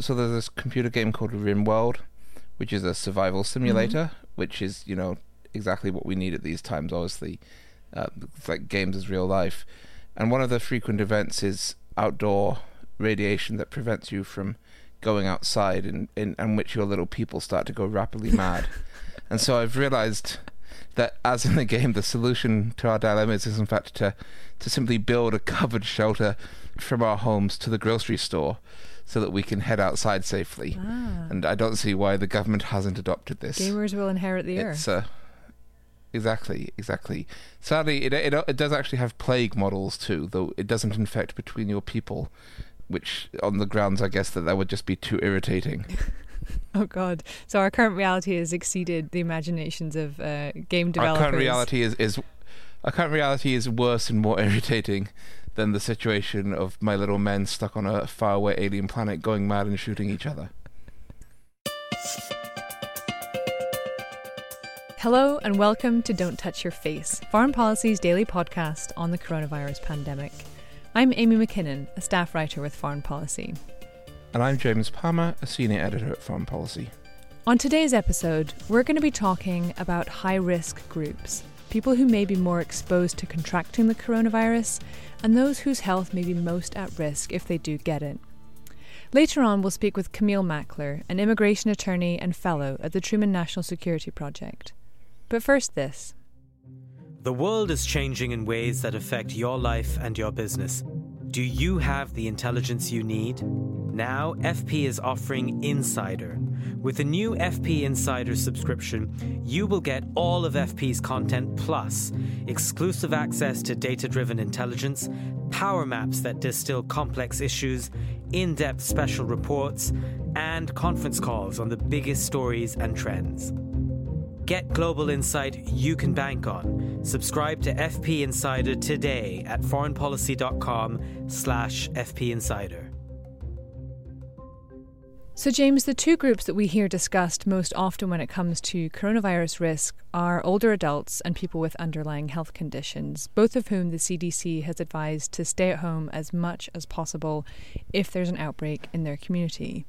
So there's this computer game called RimWorld, which is a survival simulator, mm-hmm. which is you know exactly what we need at these times. Obviously, uh, it's like games as real life, and one of the frequent events is outdoor radiation that prevents you from going outside, and in, in, in which your little people start to go rapidly mad. and so I've realized that, as in the game, the solution to our dilemmas is in fact to to simply build a covered shelter from our homes to the grocery store so that we can head outside safely. Ah. And I don't see why the government hasn't adopted this. Gamers will inherit the earth. Uh, exactly, exactly. Sadly, it, it it does actually have plague models too, though it doesn't infect between your people, which on the grounds, I guess, that that would just be too irritating. Oh God! So our current reality has exceeded the imaginations of uh, game developers. Our current reality is is our current reality is worse and more irritating than the situation of my little men stuck on a faraway alien planet going mad and shooting each other. Hello and welcome to Don't Touch Your Face, Foreign Policy's daily podcast on the coronavirus pandemic. I'm Amy Mackinnon, a staff writer with Foreign Policy. And I'm James Palmer, a senior editor at Foreign Policy. On today's episode, we're going to be talking about high risk groups, people who may be more exposed to contracting the coronavirus, and those whose health may be most at risk if they do get it. Later on, we'll speak with Camille Mackler, an immigration attorney and fellow at the Truman National Security Project. But first, this. The world is changing in ways that affect your life and your business. Do you have the intelligence you need? Now, FP is offering Insider. With a new FP Insider subscription, you will get all of FP's content plus exclusive access to data driven intelligence, power maps that distill complex issues, in depth special reports, and conference calls on the biggest stories and trends. Get global insight you can bank on. Subscribe to FP Insider today at foreignpolicy.com slash FP Insider. So, James, the two groups that we hear discussed most often when it comes to coronavirus risk are older adults and people with underlying health conditions, both of whom the CDC has advised to stay at home as much as possible if there's an outbreak in their community.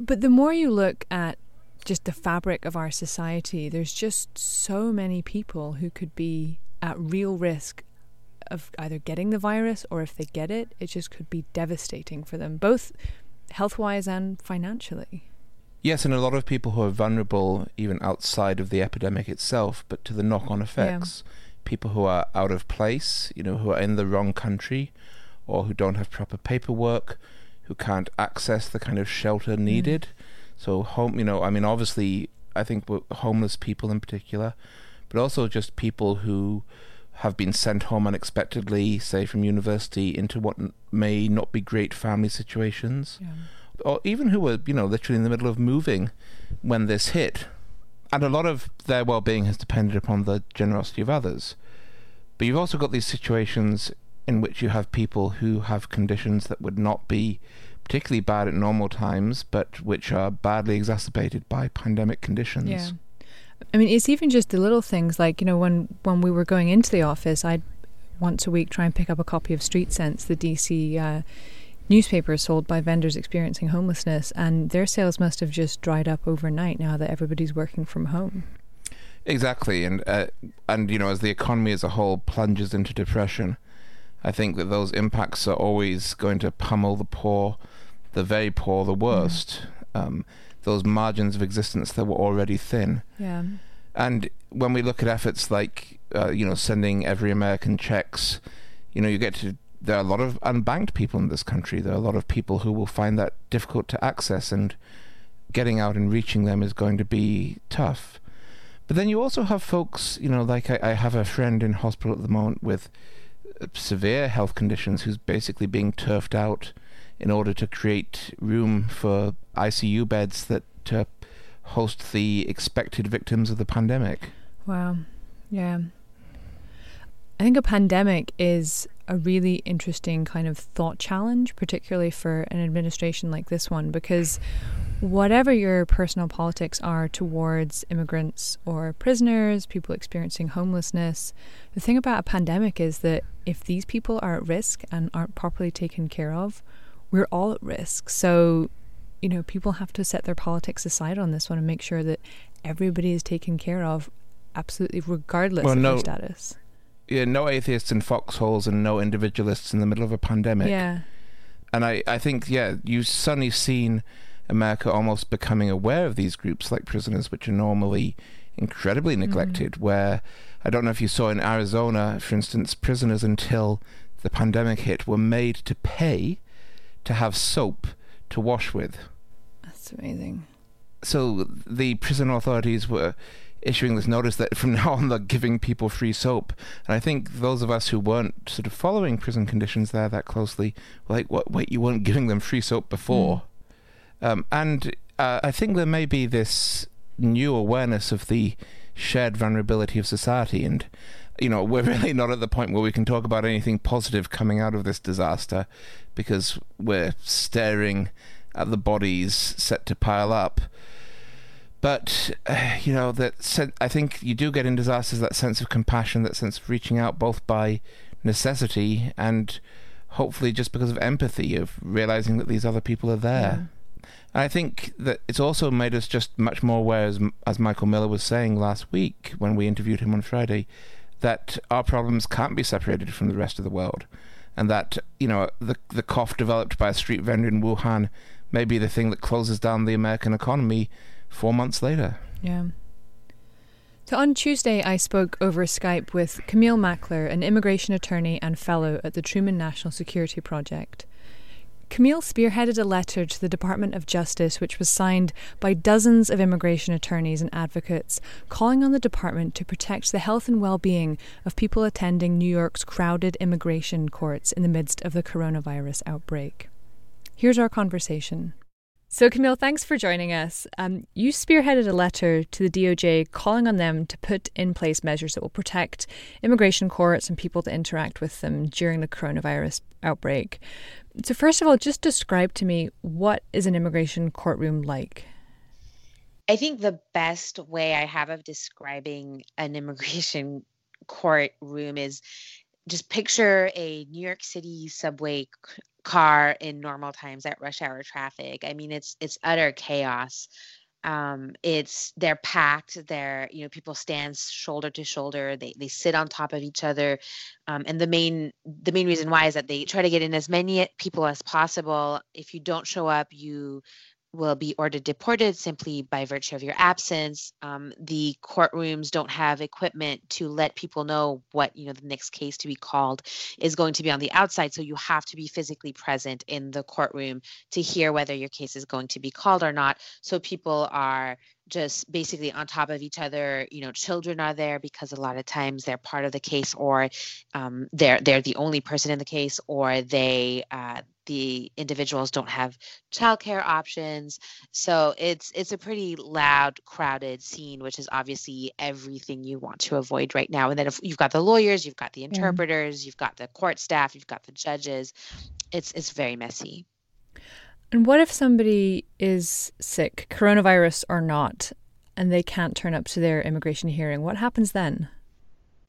But the more you look at just the fabric of our society, there's just so many people who could be at real risk of either getting the virus or if they get it, it just could be devastating for them, both health wise and financially. Yes, and a lot of people who are vulnerable even outside of the epidemic itself, but to the knock on effects. Yeah. People who are out of place, you know, who are in the wrong country or who don't have proper paperwork, who can't access the kind of shelter mm. needed. Mm so home, you know, I mean, obviously, I think homeless people in particular, but also just people who have been sent home unexpectedly, say from university, into what may not be great family situations, yeah. or even who were, you know, literally in the middle of moving when this hit. And a lot of their well-being has depended upon the generosity of others. But you've also got these situations in which you have people who have conditions that would not be particularly bad at normal times, but which are badly exacerbated by pandemic conditions. Yeah. I mean, it's even just the little things like, you know, when, when we were going into the office, I'd once a week try and pick up a copy of Street Sense, the DC uh, newspaper sold by vendors experiencing homelessness, and their sales must have just dried up overnight now that everybody's working from home. Exactly, and uh, and you know, as the economy as a whole plunges into depression, I think that those impacts are always going to pummel the poor the very poor, the worst. Mm. Um, those margins of existence that were already thin. Yeah. And when we look at efforts like, uh, you know, sending every American checks, you know, you get to there are a lot of unbanked people in this country. There are a lot of people who will find that difficult to access, and getting out and reaching them is going to be tough. But then you also have folks, you know, like I, I have a friend in hospital at the moment with severe health conditions who's basically being turfed out in order to create room for ICU beds that to host the expected victims of the pandemic. Wow. Yeah. I think a pandemic is a really interesting kind of thought challenge, particularly for an administration like this one, because whatever your personal politics are towards immigrants or prisoners, people experiencing homelessness, the thing about a pandemic is that if these people are at risk and aren't properly taken care of, we're all at risk. So you know, people have to set their politics aside on this one and make sure that everybody is taken care of, absolutely regardless well, of no, their status. Yeah, no atheists in foxholes and no individualists in the middle of a pandemic. Yeah. And I, I think, yeah, you've suddenly seen America almost becoming aware of these groups like prisoners, which are normally incredibly mm-hmm. neglected. Mm-hmm. Where I don't know if you saw in Arizona, for instance, prisoners until the pandemic hit were made to pay to have soap to wash with. That's amazing. So the prison authorities were issuing this notice that from now on they're giving people free soap. And I think those of us who weren't sort of following prison conditions there that closely were like, what, wait, you weren't giving them free soap before? Mm. Um, and uh, I think there may be this new awareness of the shared vulnerability of society. And, you know, we're really not at the point where we can talk about anything positive coming out of this disaster because we're staring at the bodies set to pile up. But uh, you know that sen- I think you do get in disasters that sense of compassion, that sense of reaching out, both by necessity and hopefully just because of empathy, of realizing that these other people are there. Yeah. And I think that it's also made us just much more aware, as, as Michael Miller was saying last week when we interviewed him on Friday, that our problems can't be separated from the rest of the world and that you know the the cough developed by a street vendor in Wuhan may be the thing that closes down the American economy four months later. Yeah. So on Tuesday, I spoke over Skype with Camille Mackler, an immigration attorney and fellow at the Truman National Security Project. Camille spearheaded a letter to the Department of Justice, which was signed by dozens of immigration attorneys and advocates, calling on the department to protect the health and well being of people attending New York's crowded immigration courts in the midst of the coronavirus outbreak. Here's our conversation. So, Camille, thanks for joining us. Um, you spearheaded a letter to the DOJ calling on them to put in place measures that will protect immigration courts and people that interact with them during the coronavirus outbreak. So, first of all, just describe to me what is an immigration courtroom like? I think the best way I have of describing an immigration courtroom is just picture a New York City subway car in normal times at rush hour traffic. I mean, it's it's utter chaos. Um, it's they're packed. They're you know people stand shoulder to shoulder. They they sit on top of each other, um, and the main the main reason why is that they try to get in as many people as possible. If you don't show up, you will be ordered deported simply by virtue of your absence. Um, the courtrooms don't have equipment to let people know what you know the next case to be called is going to be on the outside. So you have to be physically present in the courtroom to hear whether your case is going to be called or not. So people are just basically on top of each other you know children are there because a lot of times they're part of the case or um, they're they're the only person in the case or they uh, the individuals don't have childcare options so it's it's a pretty loud crowded scene which is obviously everything you want to avoid right now and then if you've got the lawyers you've got the interpreters yeah. you've got the court staff you've got the judges it's it's very messy and what if somebody is sick, coronavirus or not, and they can't turn up to their immigration hearing? What happens then?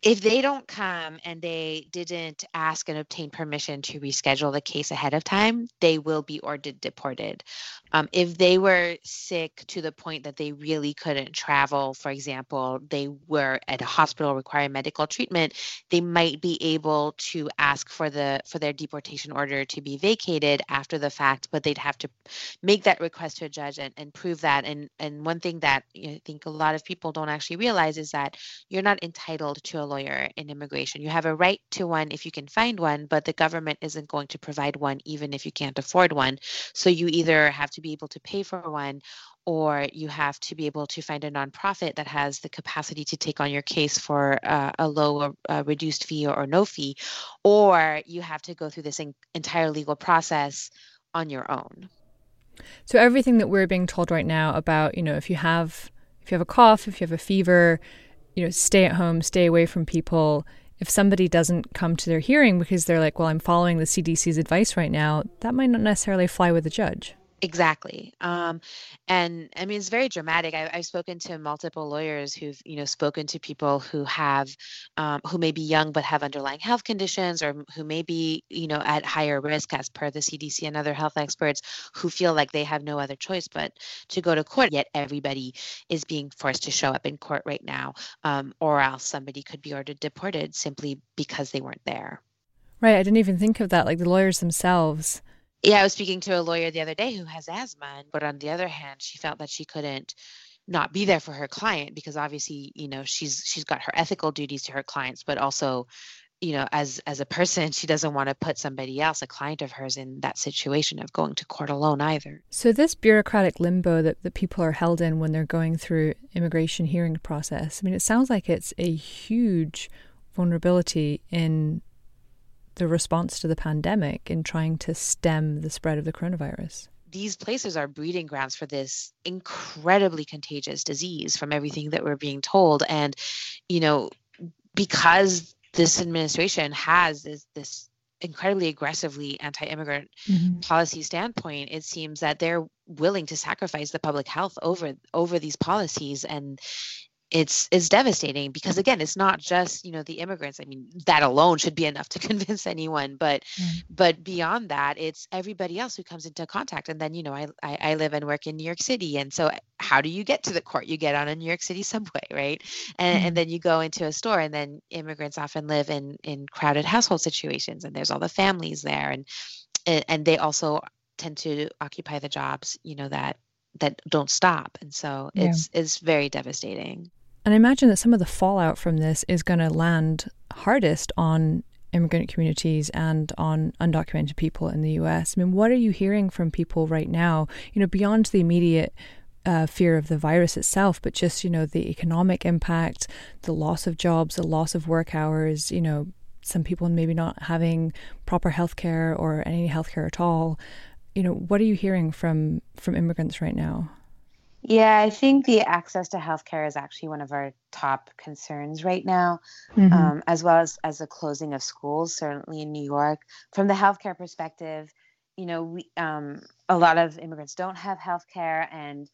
If they don't come and they didn't ask and obtain permission to reschedule the case ahead of time, they will be ordered deported. Um, if they were sick to the point that they really couldn't travel, for example, they were at a hospital requiring medical treatment, they might be able to ask for the for their deportation order to be vacated after the fact, but they'd have to make that request to a judge and, and prove that. And and one thing that I think a lot of people don't actually realize is that you're not entitled to a lawyer in immigration. You have a right to one if you can find one, but the government isn't going to provide one even if you can't afford one. So you either have to be able to pay for one or you have to be able to find a nonprofit that has the capacity to take on your case for uh, a low or uh, reduced fee or, or, no fee, or you have to go through this entire legal process on your own. So everything that we're being told right now about, you know, if you have if you have a cough, if you have a fever, you know, stay at home, stay away from people. If somebody doesn't come to their hearing because they're like, well, I'm following the CDC's advice right now, that might not necessarily fly with the judge. Exactly. Um, and I mean, it's very dramatic. I, I've spoken to multiple lawyers who've, you know, spoken to people who have, um, who may be young but have underlying health conditions or who may be, you know, at higher risk as per the CDC and other health experts who feel like they have no other choice but to go to court. Yet everybody is being forced to show up in court right now, um, or else somebody could be ordered deported simply because they weren't there. Right. I didn't even think of that. Like the lawyers themselves yeah, I was speaking to a lawyer the other day who has asthma, but on the other hand, she felt that she couldn't not be there for her client because obviously, you know, she's she's got her ethical duties to her clients, but also, you know, as as a person, she doesn't want to put somebody else, a client of hers, in that situation of going to court alone either. So this bureaucratic limbo that, that people are held in when they're going through immigration hearing process, I mean, it sounds like it's a huge vulnerability in the response to the pandemic in trying to stem the spread of the coronavirus? These places are breeding grounds for this incredibly contagious disease from everything that we're being told. And, you know, because this administration has this, this incredibly aggressively anti-immigrant mm-hmm. policy standpoint it seems that they're willing to sacrifice the public health over over these policies and it's it's devastating because again it's not just you know the immigrants. I mean that alone should be enough to convince anyone but mm. but beyond that it's everybody else who comes into contact. And then you know I, I, I live and work in new york city. And so how do you get to the court? You get on a new york city subway right? And, mm. and then you go into a store and then immigrants often live in in crowded household situations and there's all the families there. And and they also tend to occupy the jobs you know that that don't stop. And so yeah. it's it's very devastating and I imagine that some of the fallout from this is going to land hardest on immigrant communities and on undocumented people in the US. I mean, what are you hearing from people right now, you know, beyond the immediate uh, fear of the virus itself, but just, you know, the economic impact, the loss of jobs, the loss of work hours, you know, some people maybe not having proper health care or any health care at all. You know, what are you hearing from from immigrants right now? Yeah, I think the access to healthcare is actually one of our top concerns right now, mm-hmm. um, as well as as the closing of schools, certainly in New York. From the healthcare perspective, you know, we, um, a lot of immigrants don't have healthcare, and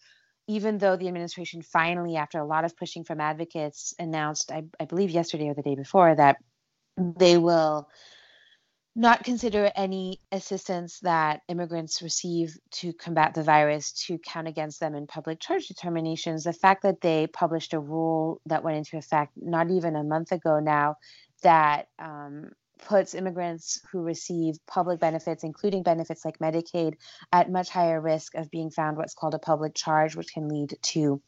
even though the administration finally, after a lot of pushing from advocates, announced, I, I believe yesterday or the day before, that they will not consider any assistance that immigrants receive to combat the virus to count against them in public charge determinations. The fact that they published a rule that went into effect not even a month ago now that um, puts immigrants who receive public benefits, including benefits like Medicaid, at much higher risk of being found what's called a public charge, which can lead to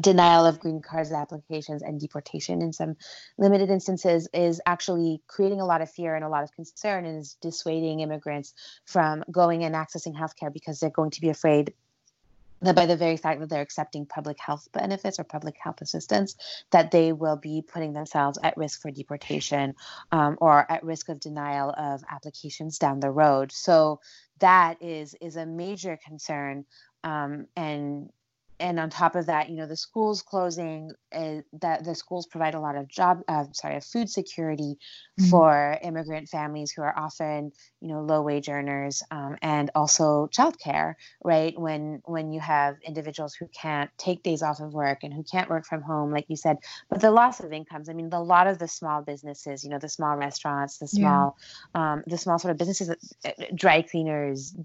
denial of green cards applications and deportation in some limited instances is actually creating a lot of fear and a lot of concern and is dissuading immigrants from going and accessing healthcare because they're going to be afraid that by the very fact that they're accepting public health benefits or public health assistance, that they will be putting themselves at risk for deportation um, or at risk of denial of applications down the road. So that is is a major concern, um, and and on top of that, you know, the schools closing, uh, that the schools provide a lot of job, uh, sorry, food security mm-hmm. for immigrant families who are often, you know, low wage earners, um, and also childcare, right? When when you have individuals who can't take days off of work and who can't work from home, like you said, but the loss of incomes. I mean, the, a lot of the small businesses, you know, the small restaurants, the small, yeah. um, the small sort of businesses, uh, dry cleaners,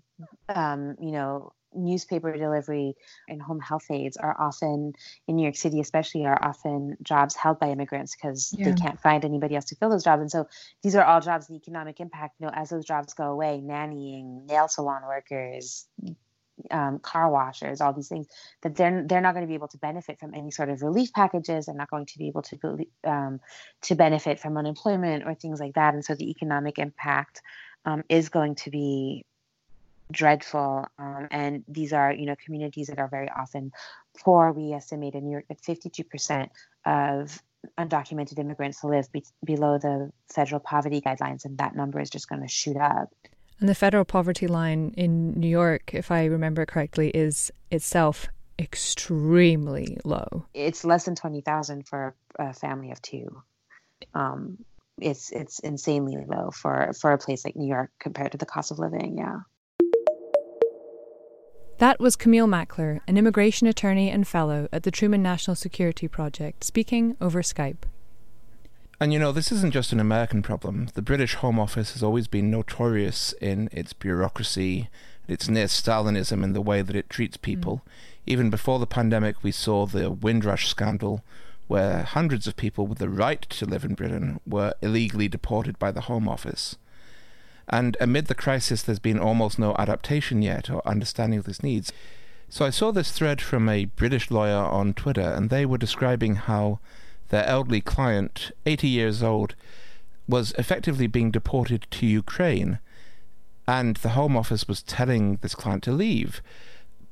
um, you know, newspaper delivery and home health aides are often in New York City, especially, are often jobs held by immigrants because yeah. they can't find anybody else to fill those jobs. And so these are all jobs, the economic impact, you know, as those jobs go away, nannying, nail salon workers, um, car washers, all these things that they're they're not going to be able to benefit from any sort of relief packages. They're not going to be able to um, to benefit from unemployment or things like that. And so the economic impact um, is going to be dreadful. Um, and these are, you know, communities that are very often poor. We estimate in New York that 52% of undocumented immigrants live be- below the federal poverty guidelines, and that number is just going to shoot up. And the federal poverty line in New York, if I remember correctly, is itself extremely low. It's less than 20,000 for a family of two. Um, it's it's insanely low for for a place like New York compared to the cost of living. Yeah. That was Camille Mackler, an immigration attorney and fellow at the Truman National Security Project, speaking over Skype. And you know, this isn't just an American problem. The British Home Office has always been notorious in its bureaucracy, its near Stalinism in the way that it treats people. Mm. Even before the pandemic, we saw the Windrush scandal, where hundreds of people with the right to live in Britain were illegally deported by the Home Office. And amid the crisis, there's been almost no adaptation yet or understanding of these needs. So I saw this thread from a British lawyer on Twitter, and they were describing how their elderly client, 80 years old, was effectively being deported to Ukraine. And the Home Office was telling this client to leave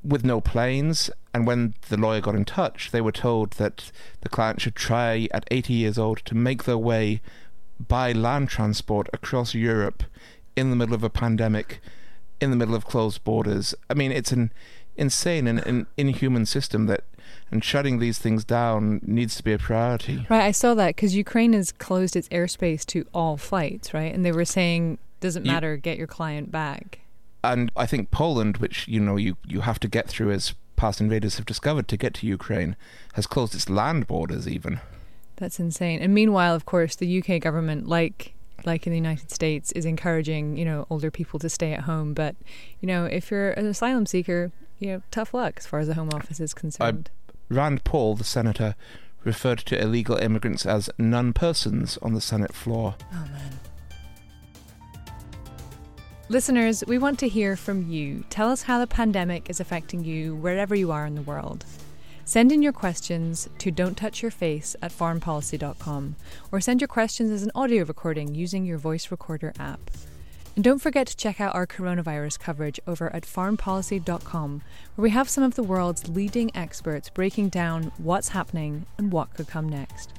with no planes. And when the lawyer got in touch, they were told that the client should try at 80 years old to make their way by land transport across Europe in the middle of a pandemic, in the middle of closed borders. I mean, it's an insane and an inhuman system that and shutting these things down needs to be a priority. Right, I saw that because Ukraine has closed its airspace to all flights, right? And they were saying, doesn't matter, you, get your client back. And I think Poland, which you know you you have to get through as past invaders have discovered to get to Ukraine, has closed its land borders even. That's insane. And meanwhile, of course, the UK government, like like in the United States, is encouraging you know older people to stay at home. But you know, if you're an asylum seeker, you know, tough luck as far as the Home Office is concerned. I, Rand Paul, the senator, referred to illegal immigrants as non persons on the Senate floor. Oh man. Listeners, we want to hear from you. Tell us how the pandemic is affecting you wherever you are in the world. Send in your questions to don't touch your face at foreignpolicy.com or send your questions as an audio recording using your voice recorder app. And don't forget to check out our coronavirus coverage over at foreignpolicy.com, where we have some of the world's leading experts breaking down what's happening and what could come next.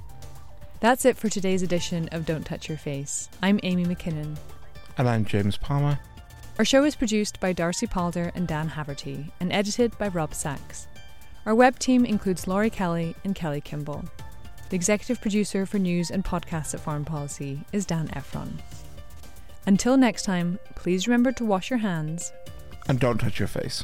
That's it for today's edition of Don't Touch Your Face. I'm Amy Mackinnon. And I'm James Palmer. Our show is produced by Darcy Palder and Dan Haverty and edited by Rob Sachs. Our web team includes Laurie Kelly and Kelly Kimball. The executive producer for news and podcasts at Foreign Policy is Dan Ephron. Until next time, please remember to wash your hands and don't touch your face.